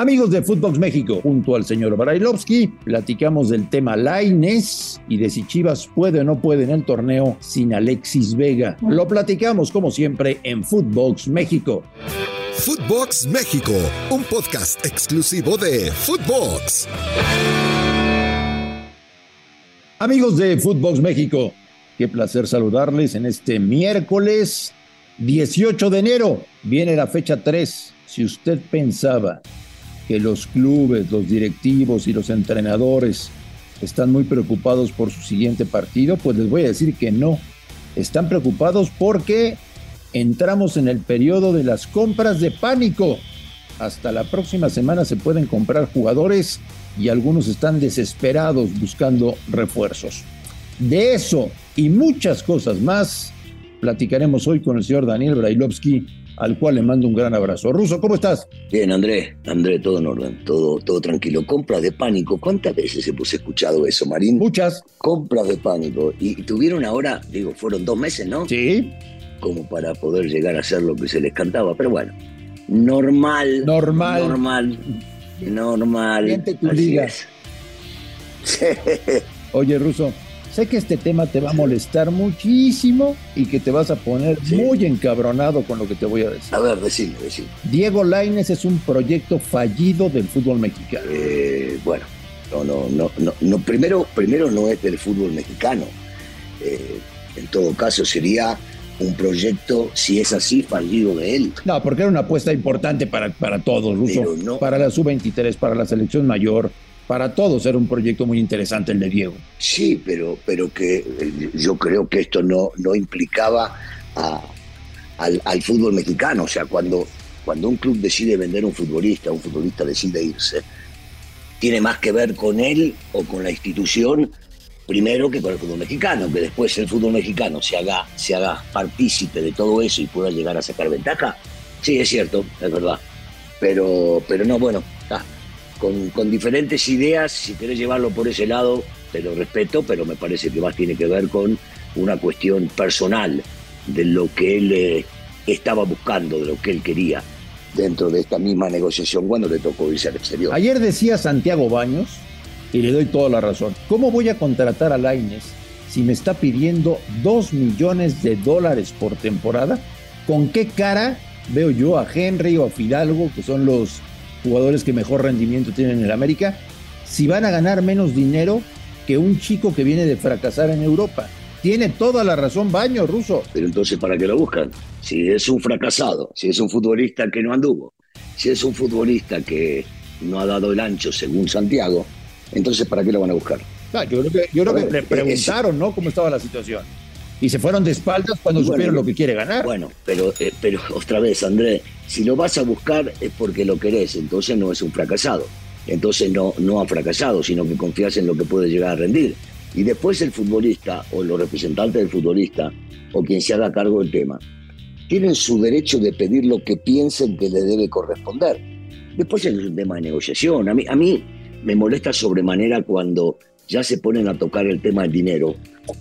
Amigos de Footbox México, junto al señor Brailovsky, platicamos del tema Laines y de si Chivas puede o no puede en el torneo sin Alexis Vega. Lo platicamos como siempre en Footbox México. Footbox México, un podcast exclusivo de Footbox. Amigos de Footbox México, qué placer saludarles en este miércoles 18 de enero. Viene la fecha 3. Si usted pensaba que los clubes, los directivos y los entrenadores están muy preocupados por su siguiente partido, pues les voy a decir que no. Están preocupados porque entramos en el periodo de las compras de pánico. Hasta la próxima semana se pueden comprar jugadores y algunos están desesperados buscando refuerzos. De eso y muchas cosas más platicaremos hoy con el señor Daniel Brailovsky al cual le mando un gran abrazo. Ruso, ¿cómo estás? Bien, André, André, todo en orden, todo, todo tranquilo. Compras de pánico, ¿cuántas veces hemos escuchado eso, Marín? Muchas. Compras de pánico. Y tuvieron ahora, digo, fueron dos meses, ¿no? Sí. Como para poder llegar a hacer lo que se les cantaba, pero bueno, normal. Normal. Normal. Normal. tu Oye, Ruso, Sé que este tema te va a molestar muchísimo y que te vas a poner muy encabronado con lo que te voy a decir. A ver, decime, decime. Diego Laines es un proyecto fallido del fútbol mexicano. Eh, bueno, no, no, no, no, primero, primero no es del fútbol mexicano. Eh, en todo caso sería un proyecto, si es así, fallido de él. No, porque era una apuesta importante para, para todos, Ruso. para la sub-23, para la selección mayor, para todos era un proyecto muy interesante el de Diego. Sí, pero, pero que eh, yo creo que esto no, no implicaba al, fútbol mexicano. O sea, cuando, cuando un club decide vender un futbolista, un futbolista decide irse, tiene más que ver con él o con la institución primero que con el fútbol mexicano, que después el fútbol mexicano se haga, se haga partícipe de todo eso y pueda llegar a sacar ventaja. Sí, es cierto, es verdad. Pero, pero no, bueno, con, diferentes ideas, si querés llevarlo por ese lado, te lo respeto, pero me parece que más tiene que ver con una cuestión personal de lo que él eh, estaba buscando, de lo que él quería dentro de esta misma negociación cuando le tocó irse al exterior. Ayer decía Santiago Baños, y le doy toda la razón, ¿cómo voy a contratar a Laines si me está pidiendo dos millones de dólares por temporada? ¿Con qué cara veo yo a Henry o a Fidalgo, que son los jugadores que mejor rendimiento tienen en el América, si van a ganar menos dinero que un chico que viene de fracasar en Europa. Tiene toda la razón Baño, Ruso. Pero entonces, ¿para qué lo buscan? Si es un fracasado, si es un futbolista que no anduvo, si es un futbolista que no ha dado el ancho según Santiago, entonces ¿para qué lo van a buscar? Ah, yo creo que, yo creo que le preguntaron, ¿no? ¿Cómo estaba la situación? Y se fueron de espaldas cuando supieron lo que quiere ganar. Bueno, pero, eh, pero otra vez, André, si lo vas a buscar es porque lo querés, entonces no es un fracasado. Entonces no, no ha fracasado, sino que confías en lo que puede llegar a rendir. Y después el futbolista o los representantes del futbolista o quien se haga cargo del tema, tienen su derecho de pedir lo que piensen que le debe corresponder. Después es un tema de negociación. A mí, a mí me molesta sobremanera cuando ya se ponen a tocar el tema del dinero,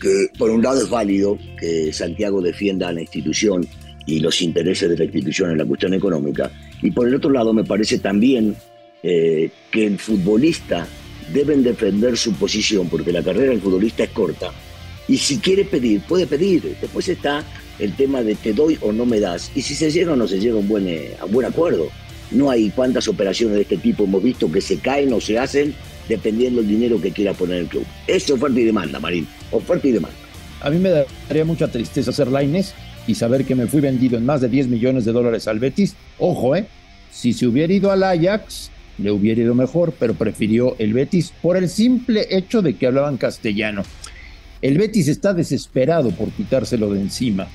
que por un lado es válido que Santiago defienda a la institución y los intereses de la institución en la cuestión económica, y por el otro lado me parece también eh, que el futbolista deben defender su posición, porque la carrera del futbolista es corta, y si quiere pedir, puede pedir. Después está el tema de te doy o no me das, y si se llega o no se llega a un buen, eh, a buen acuerdo. No hay cuántas operaciones de este tipo hemos visto que se caen o se hacen dependiendo del dinero que quiera poner el club. Es oferta y demanda, Marín. Oferta y demanda. A mí me daría mucha tristeza ser Laines y saber que me fui vendido en más de 10 millones de dólares al Betis. Ojo, ¿eh? Si se hubiera ido al Ajax, le hubiera ido mejor, pero prefirió el Betis por el simple hecho de que hablaban castellano. El Betis está desesperado por quitárselo de encima.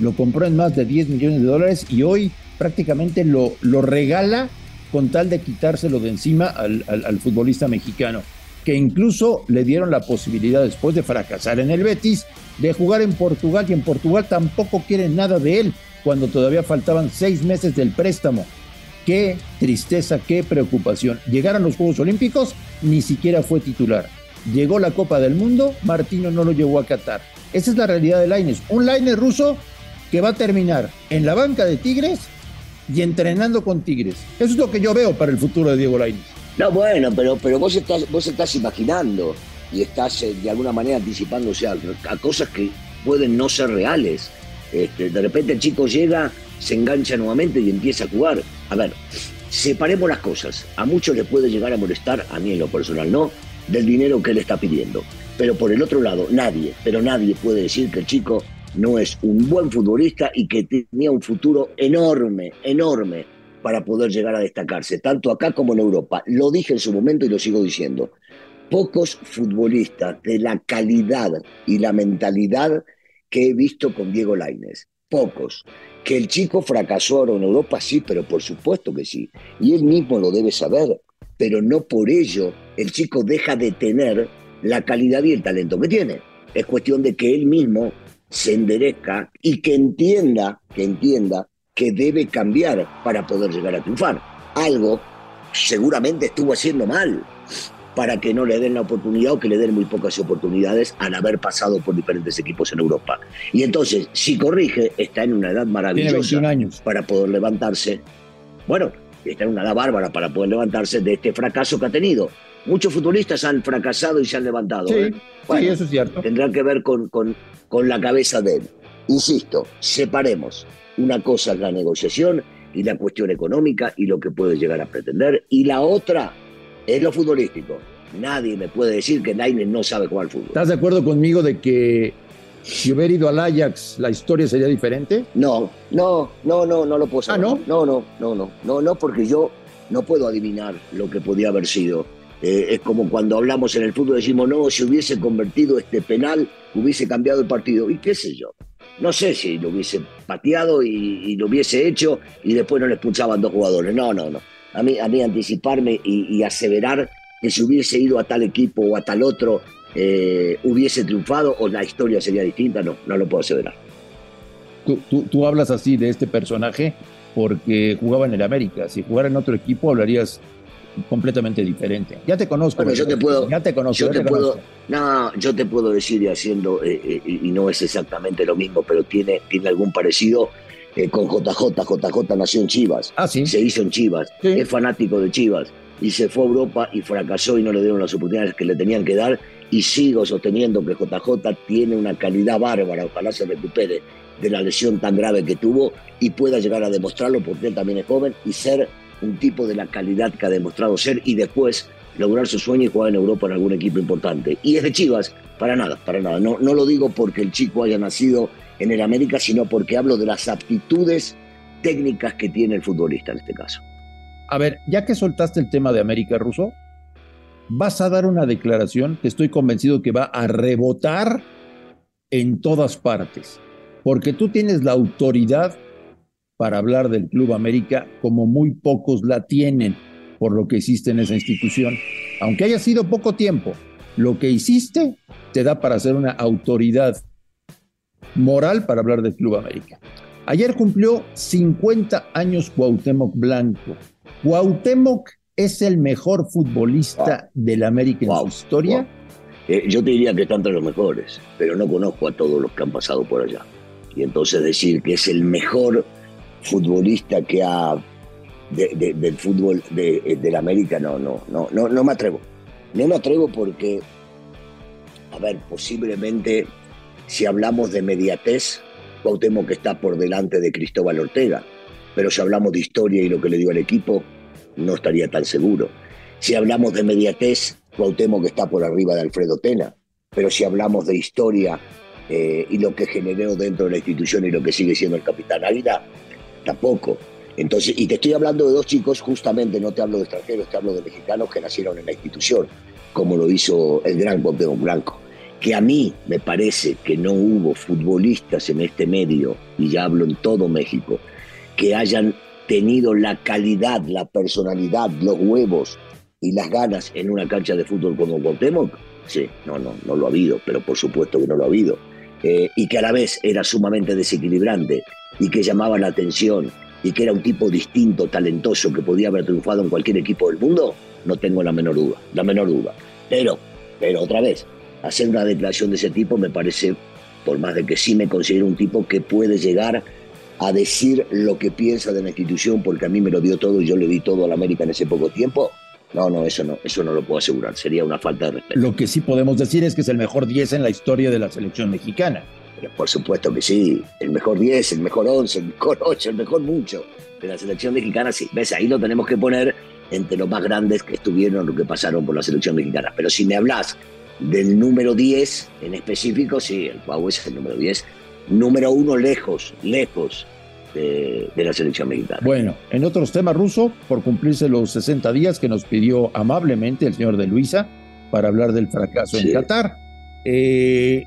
Lo compró en más de 10 millones de dólares y hoy prácticamente lo, lo regala con tal de quitárselo de encima al, futbolista mexicano, que incluso le dieron la posibilidad después de fracasar en el Betis de jugar en Portugal y en Portugal tampoco quieren nada de él cuando todavía faltaban seis meses del préstamo. Qué tristeza, qué preocupación. Llegaron los Juegos Olímpicos, ni siquiera fue titular. Llegó la Copa del Mundo, Martino no lo llevó a Qatar. Esa es la realidad de Laines. Un Laines ruso que va a terminar en la banca de Tigres y entrenando con Tigres. Eso es lo que yo veo para el futuro de Diego Lainez. No, bueno, pero, pero vos, estás, vos estás imaginando y estás eh, de alguna manera anticipándose a, a, cosas que pueden no ser reales. Este, de repente el chico llega, se engancha nuevamente y empieza a jugar. A ver, separemos las cosas. A muchos les puede llegar a molestar, a mí en lo personal no, del dinero que él está pidiendo. Pero por el otro lado, nadie, pero nadie puede decir que el chico no es un buen futbolista y que tenía un futuro enorme, enorme para poder llegar a destacarse, tanto acá como en Europa. Lo dije en su momento y lo sigo diciendo. Pocos futbolistas de la calidad y la mentalidad que he visto con Diego Lainez. Pocos. Que el chico fracasó ahora en Europa, sí, pero por supuesto que sí. Y él mismo lo debe saber. Pero no por ello el chico deja de tener la calidad y el talento que tiene. Es cuestión de que él mismo se enderezca y que entienda, que entienda que debe cambiar para poder llegar a triunfar. Algo seguramente estuvo haciendo mal para que no le den la oportunidad o que le den muy pocas oportunidades al haber pasado por diferentes equipos en Europa. Y entonces, si corrige, está en una edad maravillosa años. para poder levantarse. Bueno, está en una edad bárbara para poder levantarse de este fracaso que ha tenido. Muchos futbolistas han fracasado y se han levantado. Sí, ¿eh? sí eso es cierto. Tendrá que ver con, con, con la cabeza de él. Insisto, separemos. Una cosa es la negociación y la cuestión económica y lo que puede llegar a pretender. Y la otra es lo futbolístico. Nadie me puede decir que Lainez no sabe jugar al fútbol. ¿Estás de acuerdo conmigo de que si hubiera ido al Ajax la historia sería diferente? No, no, no, no, no lo puedo saber. ¿Ah, no? No, no, no, no, no, no, porque yo no puedo adivinar lo que podía haber sido. Eh, es como cuando hablamos en el fútbol, decimos, no, si hubiese convertido este penal, hubiese cambiado el partido. ¿Y qué sé yo? No sé si lo hubiese pateado y, lo hubiese hecho y después no le expulsaban dos jugadores. No, no, no. A mí, a mí anticiparme y, aseverar que si hubiese ido a tal equipo o a tal otro, eh, hubiese triunfado o la historia sería distinta, no, no lo puedo aseverar. Tú, tú, hablas así de este personaje porque jugaba en el América. Si jugara en otro equipo, hablarías completamente diferente. Ya te conozco. Bueno, yo te puedo. Ya te conozco. Yo te, te puedo. conozco. No, yo te puedo decir y haciendo, eh, eh, y no es exactamente lo mismo, pero tiene, tiene algún parecido eh, con JJ. JJ nació en Chivas. Ah, sí. Se hizo en Chivas. Sí. Es fanático de Chivas. Y se fue a Europa y fracasó y no le dieron las oportunidades que le tenían que dar. Y sigo sosteniendo que JJ tiene una calidad bárbara. Ojalá se recupere de la lesión tan grave que tuvo y pueda llegar a demostrarlo porque él también es joven y ser un tipo de la calidad que ha demostrado ser y después lograr su sueño y jugar en Europa en algún equipo importante. Y es de Chivas, para nada, para nada. No, no lo digo porque el chico haya nacido en el América, sino porque hablo de las aptitudes técnicas que tiene el futbolista en este caso. A ver, ya que soltaste el tema de América Russo, vas a dar una declaración que estoy convencido que va a rebotar en todas partes, porque tú tienes la autoridad para hablar del Club América como muy pocos la tienen por lo que hiciste en esa institución. Aunque haya sido poco tiempo, lo que hiciste te da para ser una autoridad moral para hablar del Club América. Ayer cumplió 50 años Cuauhtémoc Blanco. Cuauhtémoc es el mejor futbolista wow. del América wow. en su historia. Wow. Eh, yo te diría que está entre los mejores, pero no conozco a todos los que han pasado por allá. Y entonces decir que es el mejor futbolista que ha de, de, del fútbol de, del América, no, no, no, no, no me atrevo. No me atrevo porque, a ver, posiblemente si hablamos de mediatez, Cuauhtémoc que está por delante de Cristóbal Ortega, pero si hablamos de historia y lo que le dio al equipo, no estaría tan seguro. Si hablamos de mediatez, Cuauhtémoc que está por arriba de Alfredo Tena, pero si hablamos de historia eh, y lo que generó dentro de la institución y lo que sigue siendo el capitán Águila, tampoco. Entonces, y te estoy hablando de dos chicos, justamente no te hablo de extranjeros, te hablo de mexicanos que nacieron en la institución, como lo hizo el gran Cuauhtémoc Blanco. Que a mí me parece que no hubo futbolistas en este medio, y ya hablo en todo México, que hayan tenido la calidad, la personalidad, los huevos y las ganas en una cancha de fútbol como Cuauhtémoc. Sí, no, no, no lo ha habido, pero por supuesto que no lo ha habido. Eh, y que a la vez era sumamente desequilibrante y que llamaba la atención y que era un tipo distinto, talentoso, que podía haber triunfado en cualquier equipo del mundo, no tengo la menor duda, la menor duda. Pero, pero otra vez, hacer una declaración de ese tipo me parece, por más de que sí me considero un tipo que puede llegar a decir lo que piensa de la institución porque a mí me lo dio todo y yo le di todo a la América en ese poco tiempo, no, no, eso no, eso no lo puedo asegurar, sería una falta de respeto. Lo que sí podemos decir es que es el mejor 10 en la historia de la selección mexicana. Pero por supuesto que sí, el mejor 10, el mejor 11, el mejor 8, el mejor mucho de la selección mexicana, sí, ves, ahí lo tenemos que poner entre los más grandes que estuvieron o que pasaron por la selección mexicana. Pero si me hablas del número 10 en específico, sí, el Pau es el número 10, número uno lejos, lejos de, la selección mexicana. Bueno, en otros temas, Ruso, por cumplirse los 60 días que nos pidió amablemente el señor de Luisa para hablar del fracaso en Qatar. Eh,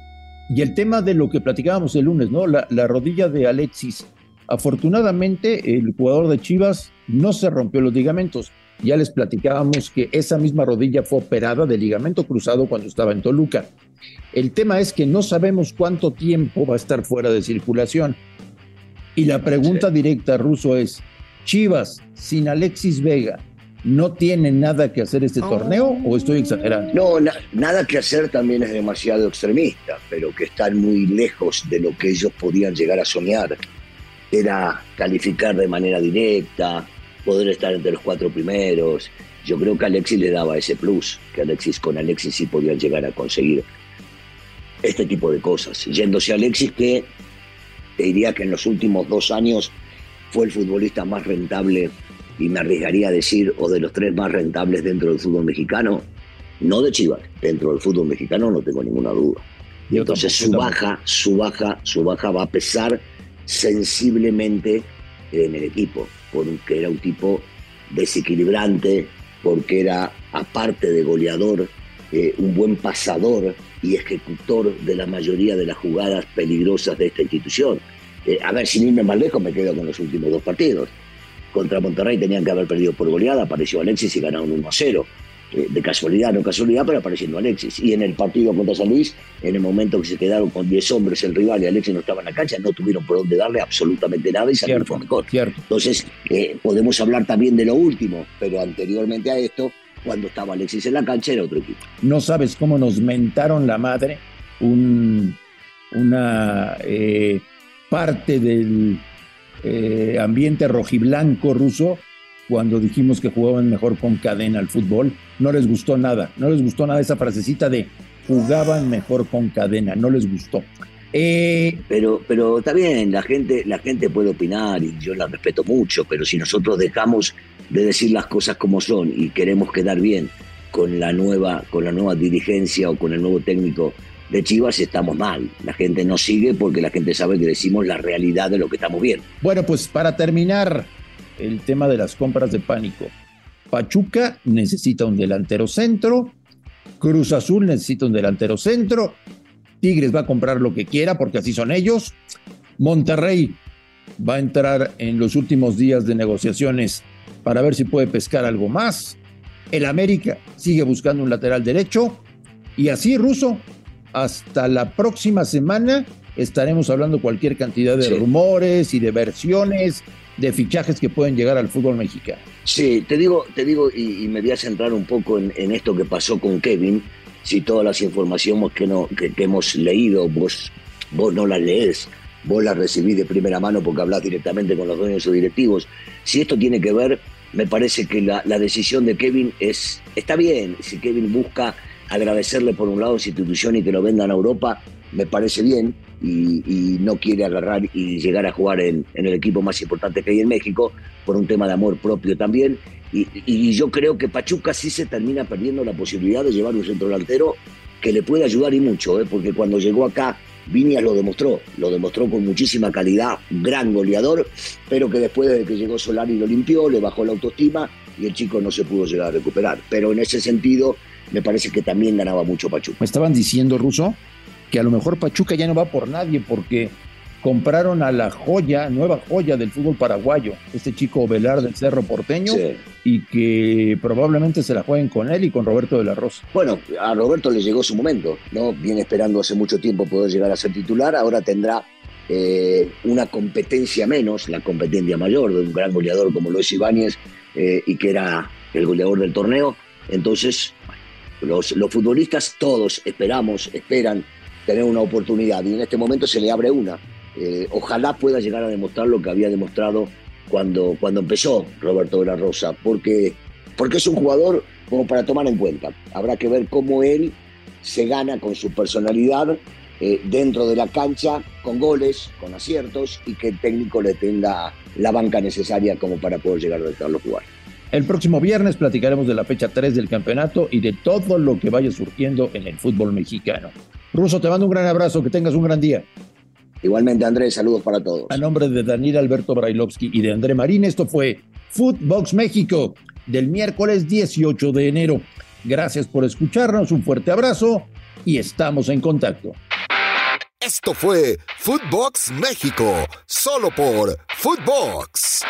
y el tema de lo que platicábamos el lunes, ¿no? La, la, rodilla de Alexis. Afortunadamente, el jugador de Chivas no se rompió los ligamentos. Ya les platicábamos que esa misma rodilla fue operada de ligamento cruzado cuando estaba en Toluca. El tema es que no sabemos cuánto tiempo va a estar fuera de circulación. Y la pregunta directa, Ruso, es, Chivas sin Alexis Vega, ¿no tiene nada que hacer este torneo o estoy exagerando? No, nada que hacer también es demasiado extremista, pero que están muy lejos de lo que ellos podían llegar a soñar. Era calificar de manera directa, poder estar entre los cuatro primeros. Yo creo que Alexis le daba ese plus, que Alexis con Alexis sí podían llegar a conseguir este tipo de cosas. Yéndose a Alexis que te diría que en los últimos dos años fue el futbolista más rentable y me arriesgaría a decir, o de los tres más rentables dentro del fútbol mexicano, no de Chivas, dentro del fútbol mexicano no tengo ninguna duda. Y entonces su baja, su baja, su baja va a pesar sensiblemente en el equipo, porque era un tipo desequilibrante, porque era, aparte de goleador, eh, un buen pasador y ejecutor de la mayoría de las jugadas peligrosas de esta institución. Eh, a ver, sin irme más lejos, me quedo con los últimos dos partidos. Contra Monterrey tenían que haber perdido por goleada, apareció Alexis y ganaron 1 a 0. Eh, de casualidad, no casualidad, pero apareciendo Alexis. Y en el partido contra San Luis, en el momento que se quedaron con 10 hombres el rival y Alexis no estaba en la cancha, no tuvieron por dónde darle absolutamente nada y salieron fue mejor. Entonces, eh, podemos hablar también de lo último, pero anteriormente a esto, cuando estaba Alexis en la cancha, era otro equipo. No sabes cómo nos mentaron la madre un, una eh, parte del ambiente rojiblanco ruso cuando dijimos que jugaban mejor con cadena al fútbol. No les gustó nada, no les gustó nada esa frasecita de jugaban mejor con cadena, no les gustó. Eh, pero, pero está bien, la gente, la gente puede opinar y yo la respeto mucho, pero si nosotros dejamos de decir las cosas como son y queremos quedar bien con la nueva, con la nueva dirigencia o con el nuevo técnico de Chivas, estamos mal. La gente no sigue porque la gente sabe que decimos la realidad de lo que estamos viendo. Bueno, pues para terminar, el tema de las compras de pánico. Pachuca necesita un delantero centro, Cruz Azul necesita un delantero centro, Tigres va a comprar lo que quiera porque así son ellos, Monterrey va a entrar en los últimos días de negociaciones para ver si puede pescar algo más, el América sigue buscando un lateral derecho y así Ruso, hasta la próxima semana estaremos hablando cualquier cantidad de rumores y de versiones de fichajes que pueden llegar al fútbol mexicano. Sí, te digo, te digo y, me voy a centrar un poco en, esto que pasó con Kevin. Si todas las informaciones que, no, que, hemos leído, vos, vos no las lees, vos las recibís de primera mano porque hablas directamente con los dueños o directivos. Si esto tiene que ver, me parece que la, la decisión de Kevin es, está bien. Si Kevin busca agradecerle por un lado a institución y que lo vendan a Europa, me parece bien y, no quiere agarrar y llegar a jugar en, el equipo más importante que hay en México por un tema de amor propio también. Y, yo creo que Pachuca sí se termina perdiendo la posibilidad de llevar un centro delantero que le puede ayudar y mucho, ¿eh? porque cuando llegó acá Viñas lo demostró, lo demostró con muchísima calidad, gran goleador, pero que después de que llegó Solari lo limpió, le bajó la autoestima y el chico no se pudo llegar a recuperar. Pero en ese sentido, me parece que también ganaba mucho Pachuca. Me estaban diciendo, Ruso, que a lo mejor Pachuca ya no va por nadie porque compraron a la joya, nueva joya del fútbol paraguayo, este chico Velar del Cerro Porteño, y que probablemente se la jueguen con él y con Roberto de la Rosa. Bueno, a Roberto le llegó su momento, ¿no? Viene esperando hace mucho tiempo poder llegar a ser titular, ahora tendrá eh, una competencia menos, la competencia mayor de un gran goleador como lo es Ibáñez eh, y que era el goleador del torneo. Entonces, los, futbolistas todos esperamos, esperan tener una oportunidad y en este momento se le abre una. eh, ojalá pueda llegar a demostrar lo que había demostrado cuando, cuando empezó Roberto de la Rosa, porque, porque es un jugador como para tomar en cuenta. Habrá que ver cómo él se gana con su personalidad eh, dentro de la cancha, con goles, con aciertos y que el técnico le tenga la banca necesaria como para poder llegar a dejarlo jugar. El próximo viernes platicaremos de la fecha 3 del campeonato y de todo lo que vaya surgiendo en el fútbol mexicano. Ruso, te mando un gran abrazo, que tengas un gran día. Igualmente, Andrés, saludos para todos. A nombre de Daniel Alberto Brailovsky y de André Marín, esto fue Footbox México del miércoles 18 de enero. Gracias por escucharnos, un fuerte abrazo y estamos en contacto. Esto fue Footbox México, solo por Footbox.